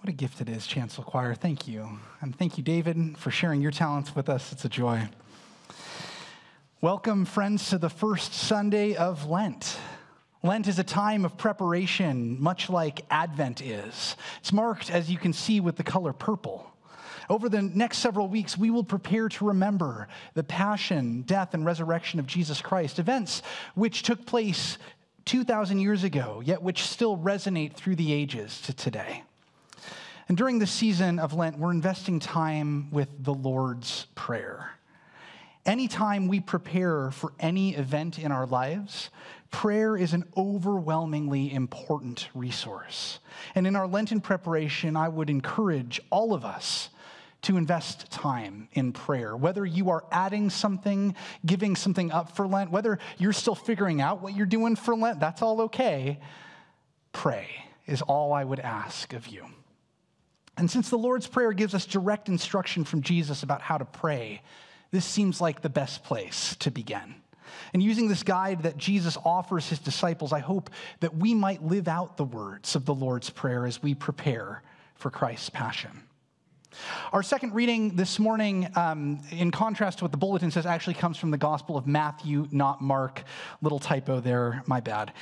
What a gift it is, Chancel Choir. Thank you. And thank you, David, for sharing your talents with us. It's a joy. Welcome, friends, to the first Sunday of Lent. Lent is a time of preparation, much like Advent is. It's marked, as you can see, with the color purple. Over the next several weeks, we will prepare to remember the passion, death, and resurrection of Jesus Christ, events which took place 2,000 years ago, yet which still resonate through the ages to today. And during the season of Lent, we're investing time with the Lord's Prayer. Anytime we prepare for any event in our lives, prayer is an overwhelmingly important resource. And in our Lenten preparation, I would encourage all of us to invest time in prayer. Whether you are adding something, giving something up for Lent, whether you're still figuring out what you're doing for Lent, that's all okay. Pray is all I would ask of you. And since the Lord's Prayer gives us direct instruction from Jesus about how to pray, this seems like the best place to begin. And using this guide that Jesus offers his disciples, I hope that we might live out the words of the Lord's Prayer as we prepare for Christ's passion. Our second reading this morning, um, in contrast to what the bulletin says, actually comes from the Gospel of Matthew, not Mark. Little typo there, my bad.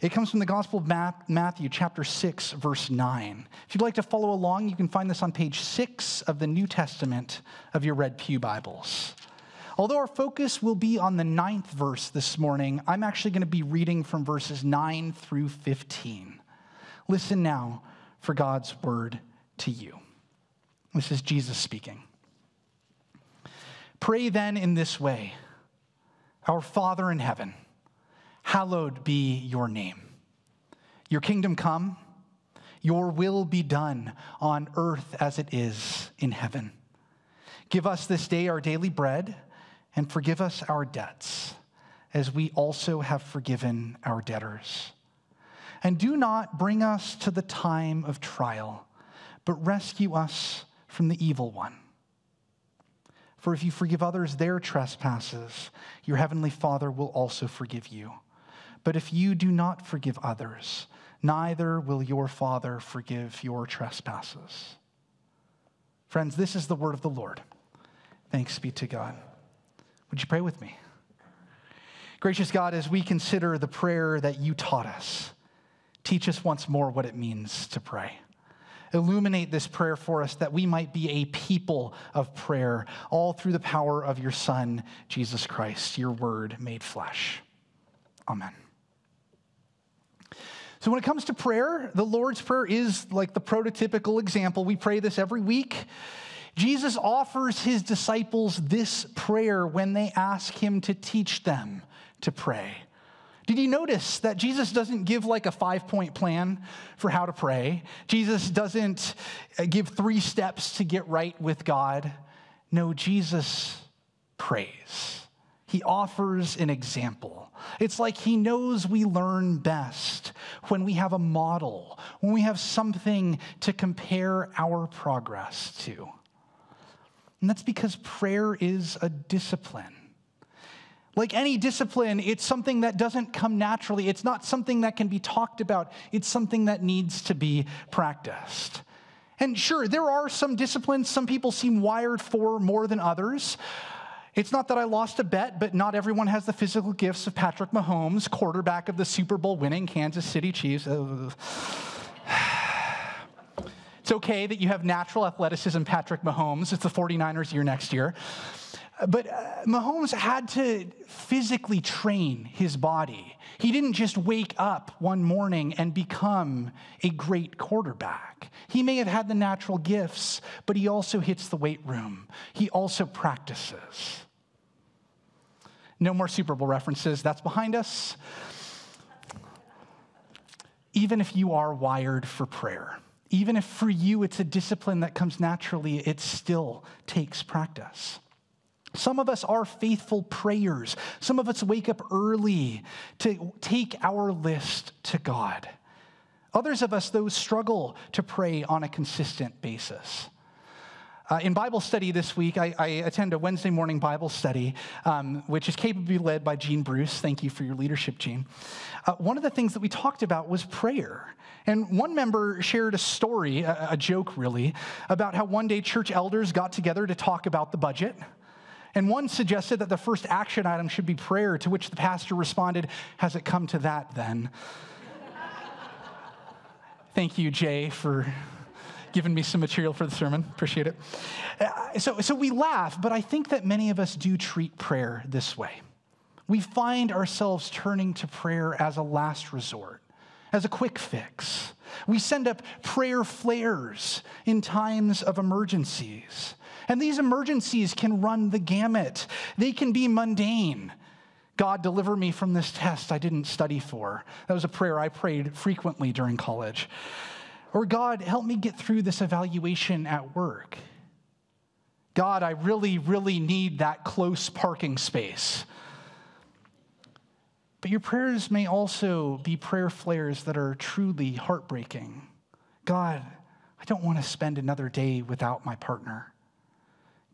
It comes from the Gospel of Matthew, chapter 6, verse 9. If you'd like to follow along, you can find this on page 6 of the New Testament of your Red Pew Bibles. Although our focus will be on the ninth verse this morning, I'm actually going to be reading from verses 9 through 15. Listen now for God's word to you. This is Jesus speaking. Pray then in this way Our Father in heaven, hallowed be your name. Your kingdom come, your will be done on earth as it is in heaven. Give us this day our daily bread, and forgive us our debts, as we also have forgiven our debtors. And do not bring us to the time of trial, but rescue us from the evil one. For if you forgive others their trespasses, your heavenly Father will also forgive you. But if you do not forgive others, neither will your Father forgive your trespasses. Friends, this is the word of the Lord. Thanks be to God. Would you pray with me? Gracious God, as we consider the prayer that you taught us, teach us once more what it means to pray. Illuminate this prayer for us that we might be a people of prayer, all through the power of your Son, Jesus Christ, your word made flesh. Amen. So, when it comes to prayer, the Lord's Prayer is like the prototypical example. We pray this every week. Jesus offers his disciples this prayer when they ask him to teach them to pray. Did you notice that Jesus doesn't give like a five point plan for how to pray? Jesus doesn't uh, give three steps to get right with God. No, Jesus prays. He offers an example. It's like he knows we learn best when we have a model, when we have something to compare our progress to. And that's because prayer is a discipline. Like any discipline, it's something that doesn't come naturally. It's not something that can be talked about. It's something that needs to be practiced. And sure, there are some disciplines some people seem wired for more than others. It's not that I lost a bet, but not everyone has the physical gifts of Patrick Mahomes, quarterback of the Super Bowl winning Kansas City Chiefs. It's okay that you have natural athleticism, Patrick Mahomes. It's the 49ers year next year. But uh, Mahomes had to physically train his body. He didn't just wake up one morning and become a great quarterback. He may have had the natural gifts, but he also hits the weight room. He also practices. No more Super Bowl references. That's behind us. Even if you are wired for prayer, even if for you it's a discipline that comes naturally, it still takes practice. Some of us are faithful prayers. Some of us wake up early to take our list to God. Others of us, though, struggle to pray on a consistent basis. Uh, in Bible study this week, I, I, attend a Wednesday morning Bible study, um, which is capably led by Gene Bruce. Thank you for your leadership, Gene. Uh, one of the things that we talked about was prayer. And one member shared a story, a, a joke really, about how one day church elders got together to talk about the budget. And one suggested that the first action item should be prayer, to which the pastor responded, Has it come to that then? Thank you, Jay, for given me some material for the sermon. Appreciate it. Uh, so, so we laugh, but I think that many of us do treat prayer this way. We find ourselves turning to prayer as a last resort, as a quick fix. We send up prayer flares in times of emergencies. And these emergencies can run the gamut, they can be mundane. God, deliver me from this test I didn't study for. That was a prayer I prayed frequently during college. Or, God, help me get through this evaluation at work. God, I really, really need that close parking space. But your prayers may also be prayer flares that are truly heartbreaking. God, I don't want to spend another day without my partner.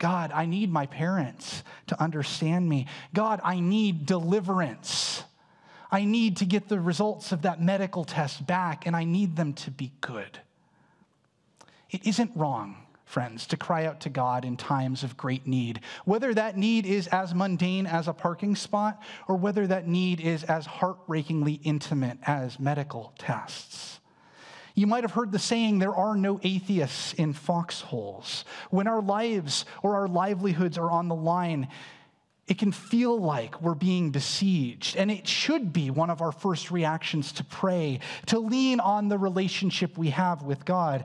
God, I need my parents to understand me. God, I need deliverance. I need to get the results of that medical test back, and I need them to be good. It isn't wrong, friends, to cry out to God in times of great need, whether that need is as mundane as a parking spot or whether that need is as heartbreakingly intimate as medical tests. You might have heard the saying, there are no atheists in foxholes. When our lives or our livelihoods are on the line, it can feel like we're being besieged. And it should be one of our first reactions to pray, to lean on the relationship we have with God.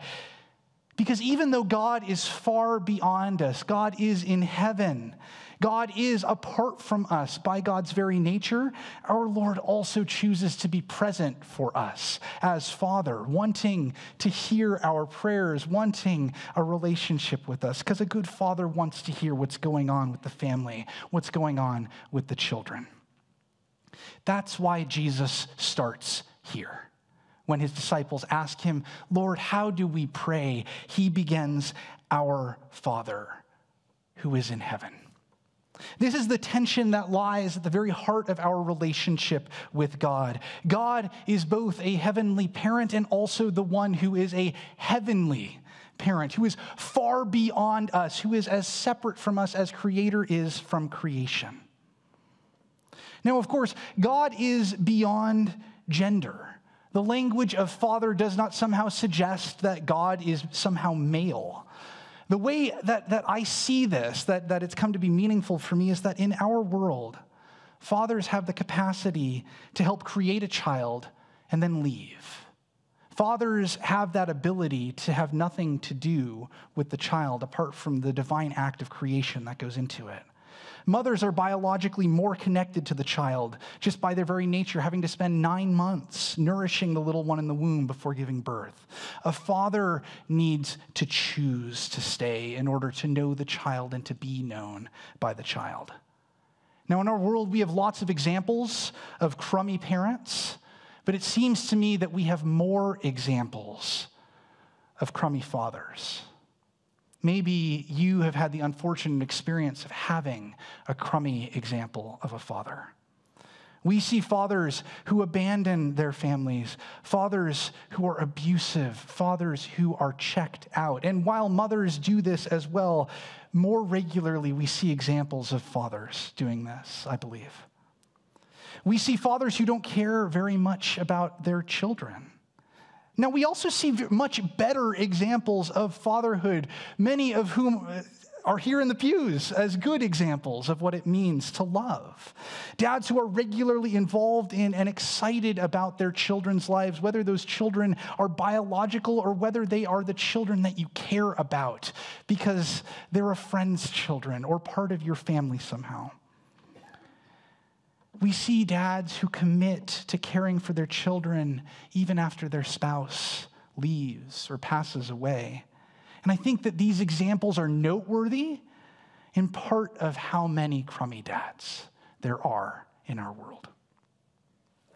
Because even though God is far beyond us, God is in heaven, God is apart from us by God's very nature, our Lord also chooses to be present for us as Father, wanting to hear our prayers, wanting a relationship with us, because a good father wants to hear what's going on with the family, what's going on with the children. That's why Jesus starts here. When his disciples ask him, Lord, how do we pray? He begins, Our Father who is in heaven. This is the tension that lies at the very heart of our relationship with God. God is both a heavenly parent and also the one who is a heavenly parent, who is far beyond us, who is as separate from us as creator is from creation. Now, of course, God is beyond gender. The language of father does not somehow suggest that God is somehow male. The way that, that I see this, that, that it's come to be meaningful for me, is that in our world, fathers have the capacity to help create a child and then leave. Fathers have that ability to have nothing to do with the child apart from the divine act of creation that goes into it. Mothers are biologically more connected to the child just by their very nature, having to spend nine months nourishing the little one in the womb before giving birth. A father needs to choose to stay in order to know the child and to be known by the child. Now, in our world, we have lots of examples of crummy parents, but it seems to me that we have more examples of crummy fathers. Maybe you have had the unfortunate experience of having a crummy example of a father. We see fathers who abandon their families, fathers who are abusive, fathers who are checked out. And while mothers do this as well, more regularly we see examples of fathers doing this, I believe. We see fathers who don't care very much about their children. Now, we also see much better examples of fatherhood, many of whom uh, are here in the pews as good examples of what it means to love. Dads who are regularly involved in and excited about their children's lives, whether those children are biological or whether they are the children that you care about because they're a friend's children or part of your family somehow we see dads who commit to caring for their children even after their spouse leaves or passes away. And I think that these examples are noteworthy in part of how many crummy dads there are in our world.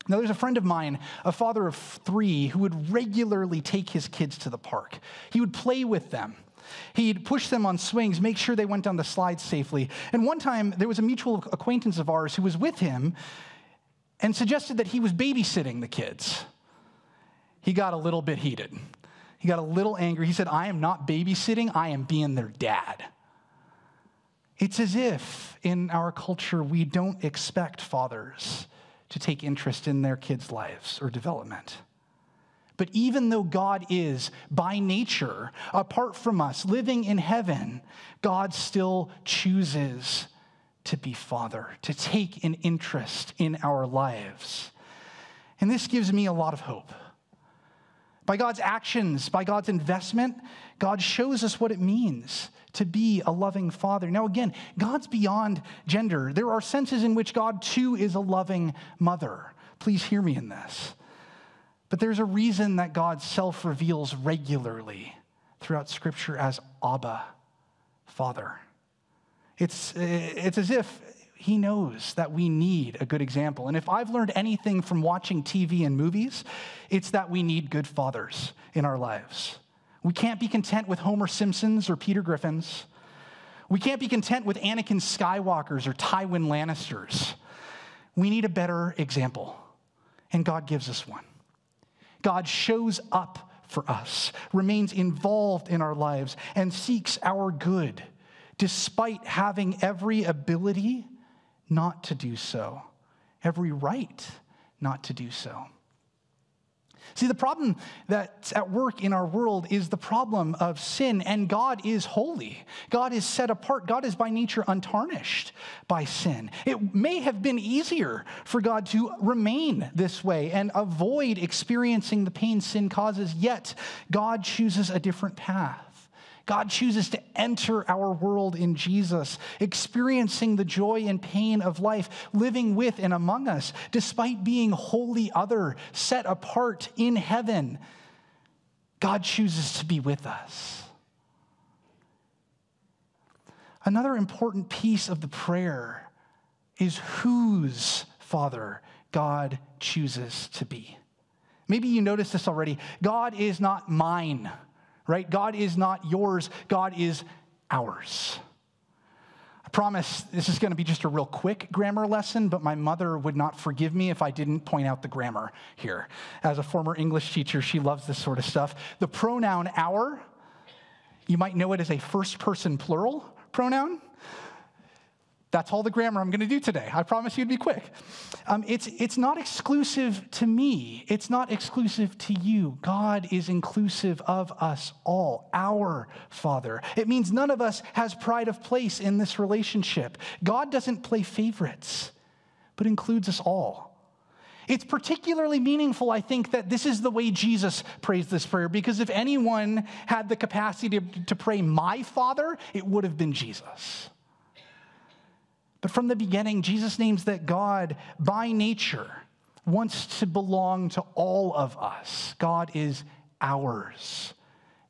Now, there's a friend of mine, a father of three, who would regularly take his kids to the park. He would play with them. He'd push them on swings, make sure they went down the slides safely. And one time, there was a mutual acquaintance of ours who was with him and suggested that he was babysitting the kids. He got a little bit heated. He got a little angry. He said, I am not babysitting, I am being their dad. It's as if in our culture we don't expect fathers to take interest in their kids' lives or development. But even though God is by nature apart from us, living in heaven, God still chooses to be Father, to take an interest in our lives. And this gives me a lot of hope. By God's actions, by God's investment, God shows us what it means to be a loving father. Now, again, God's beyond gender. There are senses in which God too is a loving mother. Please hear me in this. But there's a reason that God self reveals regularly throughout Scripture as Abba, Father. It's, it's as if he knows that we need a good example. And if I've learned anything from watching TV and movies, it's that we need good fathers in our lives. We can't be content with Homer Simpsons or Peter Griffins. We can't be content with Anakin Skywalkers or Tywin Lannisters. We need a better example, and God gives us one. God shows up for us, remains involved in our lives, and seeks our good, despite having every ability not to do so, every right not to do so. See, the problem that's at work in our world is the problem of sin, and God is holy. God is set apart. God is by nature untarnished by sin. It may have been easier for God to remain this way and avoid experiencing the pain sin causes, yet God chooses a different path. God chooses to enter our world in Jesus, experiencing the joy and pain of life, living with and among us, despite being wholly other, set apart in heaven. God chooses to be with us. Another important piece of the prayer is whose Father God chooses to be. Maybe you noticed this already. God is not mine right? God is not yours, God is ours. I promise this is going to be just a real quick grammar lesson, but my mother would not forgive me if I didn't point out the grammar here. As a former English teacher, she loves this sort of stuff. The pronoun our, you might know it as a first person plural pronoun. That's all the grammar I'm going to do today. I promise you it'd be quick. Um, it's, it's not exclusive to me, it's not exclusive to you. God is inclusive of us all, our Father. It means none of us has pride of place in this relationship. God doesn't play favorites, but includes us all. It's particularly meaningful, I think, that this is the way Jesus prays this prayer, because if anyone had the capacity to, to pray, My Father, it would have been Jesus. But from the beginning, Jesus names that God, by nature, wants to belong to all of us. God is ours,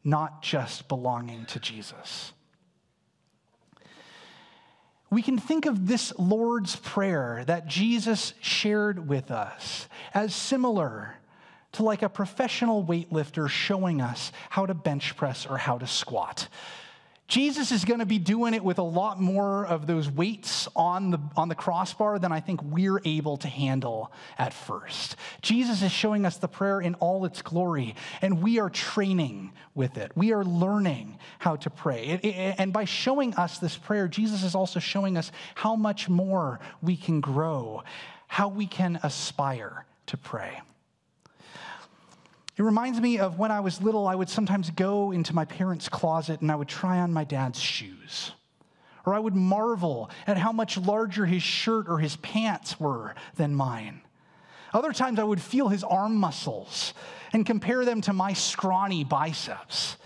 not just belonging to Jesus. We can think of this Lord's Prayer that Jesus shared with us as similar to like a professional weightlifter showing us how to bench press or how to squat. Jesus is going to be doing it with a lot more of those weights on the, on the crossbar than I think we're able to handle at first. Jesus is showing us the prayer in all its glory, and we are training with it. We are learning how to pray. It, it, and by showing us this prayer, Jesus is also showing us how much more we can grow, how we can aspire to pray. It reminds me of when I was little, I would sometimes go into my parents' closet and I would try on my dad's shoes. Or I would marvel at how much larger his shirt or his pants were than mine. Other times I would feel his arm muscles and compare them to my scrawny biceps.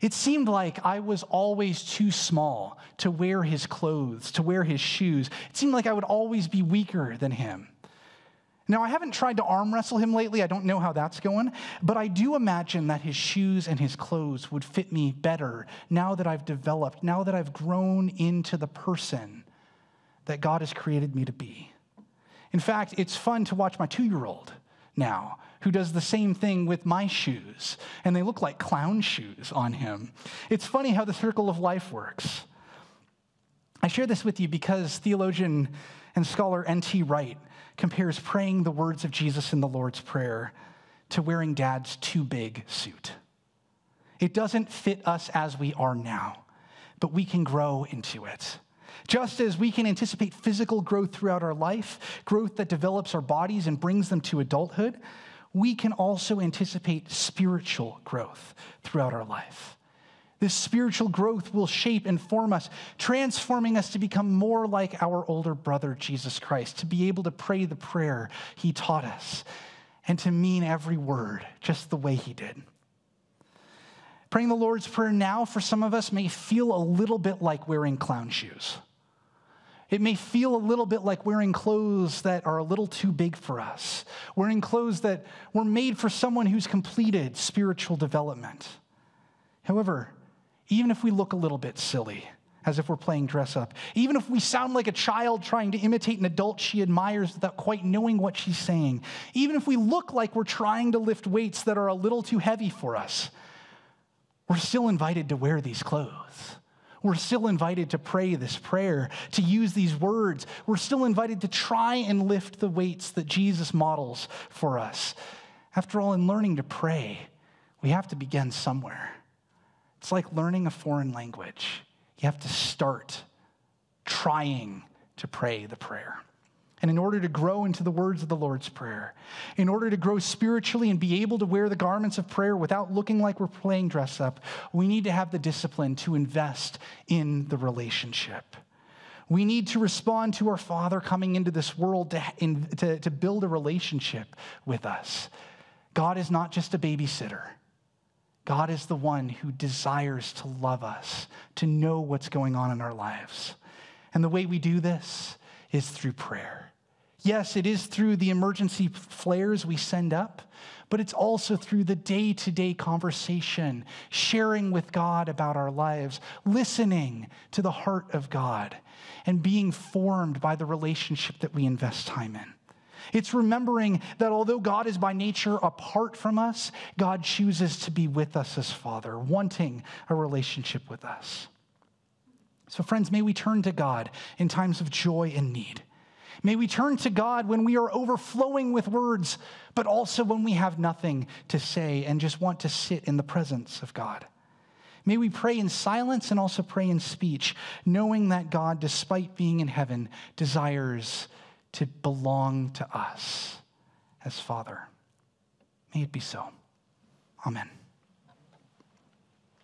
It seemed like I was always too small to wear his clothes, to wear his shoes. It seemed like I would always be weaker than him. Now, I haven't tried to arm wrestle him lately. I don't know how that's going. But I do imagine that his shoes and his clothes would fit me better now that I've developed, now that I've grown into the person that God has created me to be. In fact, it's fun to watch my two year old now, who does the same thing with my shoes, and they look like clown shoes on him. It's funny how the circle of life works. I share this with you because theologian and scholar N.T. Wright compares praying the words of Jesus in the Lord's Prayer to wearing dad's too big suit. It doesn't fit us as we are now, but we can grow into it. Just as we can anticipate physical growth throughout our life, growth that develops our bodies and brings them to adulthood, we can also anticipate spiritual growth throughout our life. This spiritual growth will shape and form us, transforming us to become more like our older brother, Jesus Christ, to be able to pray the prayer he taught us, and to mean every word just the way he did. Praying the Lord's Prayer now for some of us may feel a little bit like wearing clown shoes. It may feel a little bit like wearing clothes that are a little too big for us, wearing clothes that were made for someone who's completed spiritual development. However, even if we look a little bit silly, as if we're playing dress up, even if we sound like a child trying to imitate an adult she admires without quite knowing what she's saying, even if we look like we're trying to lift weights that are a little too heavy for us, we're still invited to wear these clothes. We're still invited to pray this prayer, to use these words. We're still invited to try and lift the weights that Jesus models for us. After all, in learning to pray, we have to begin somewhere. It's like learning a foreign language. You have to start trying to pray the prayer. And in order to grow into the words of the Lord's Prayer, in order to grow spiritually and be able to wear the garments of prayer without looking like we're playing dress up, we need to have the discipline to invest in the relationship. We need to respond to our Father coming into this world to, in, to, to build a relationship with us. God is not just a babysitter. God is the one who desires to love us, to know what's going on in our lives. And the way we do this is through prayer. Yes, it is through the emergency flares we send up, but it's also through the day to day conversation, sharing with God about our lives, listening to the heart of God, and being formed by the relationship that we invest time in. It's remembering that although God is by nature apart from us, God chooses to be with us as Father, wanting a relationship with us. So, friends, may we turn to God in times of joy and need. May we turn to God when we are overflowing with words, but also when we have nothing to say and just want to sit in the presence of God. May we pray in silence and also pray in speech, knowing that God, despite being in heaven, desires to belong to us as Father. May it be so. Amen.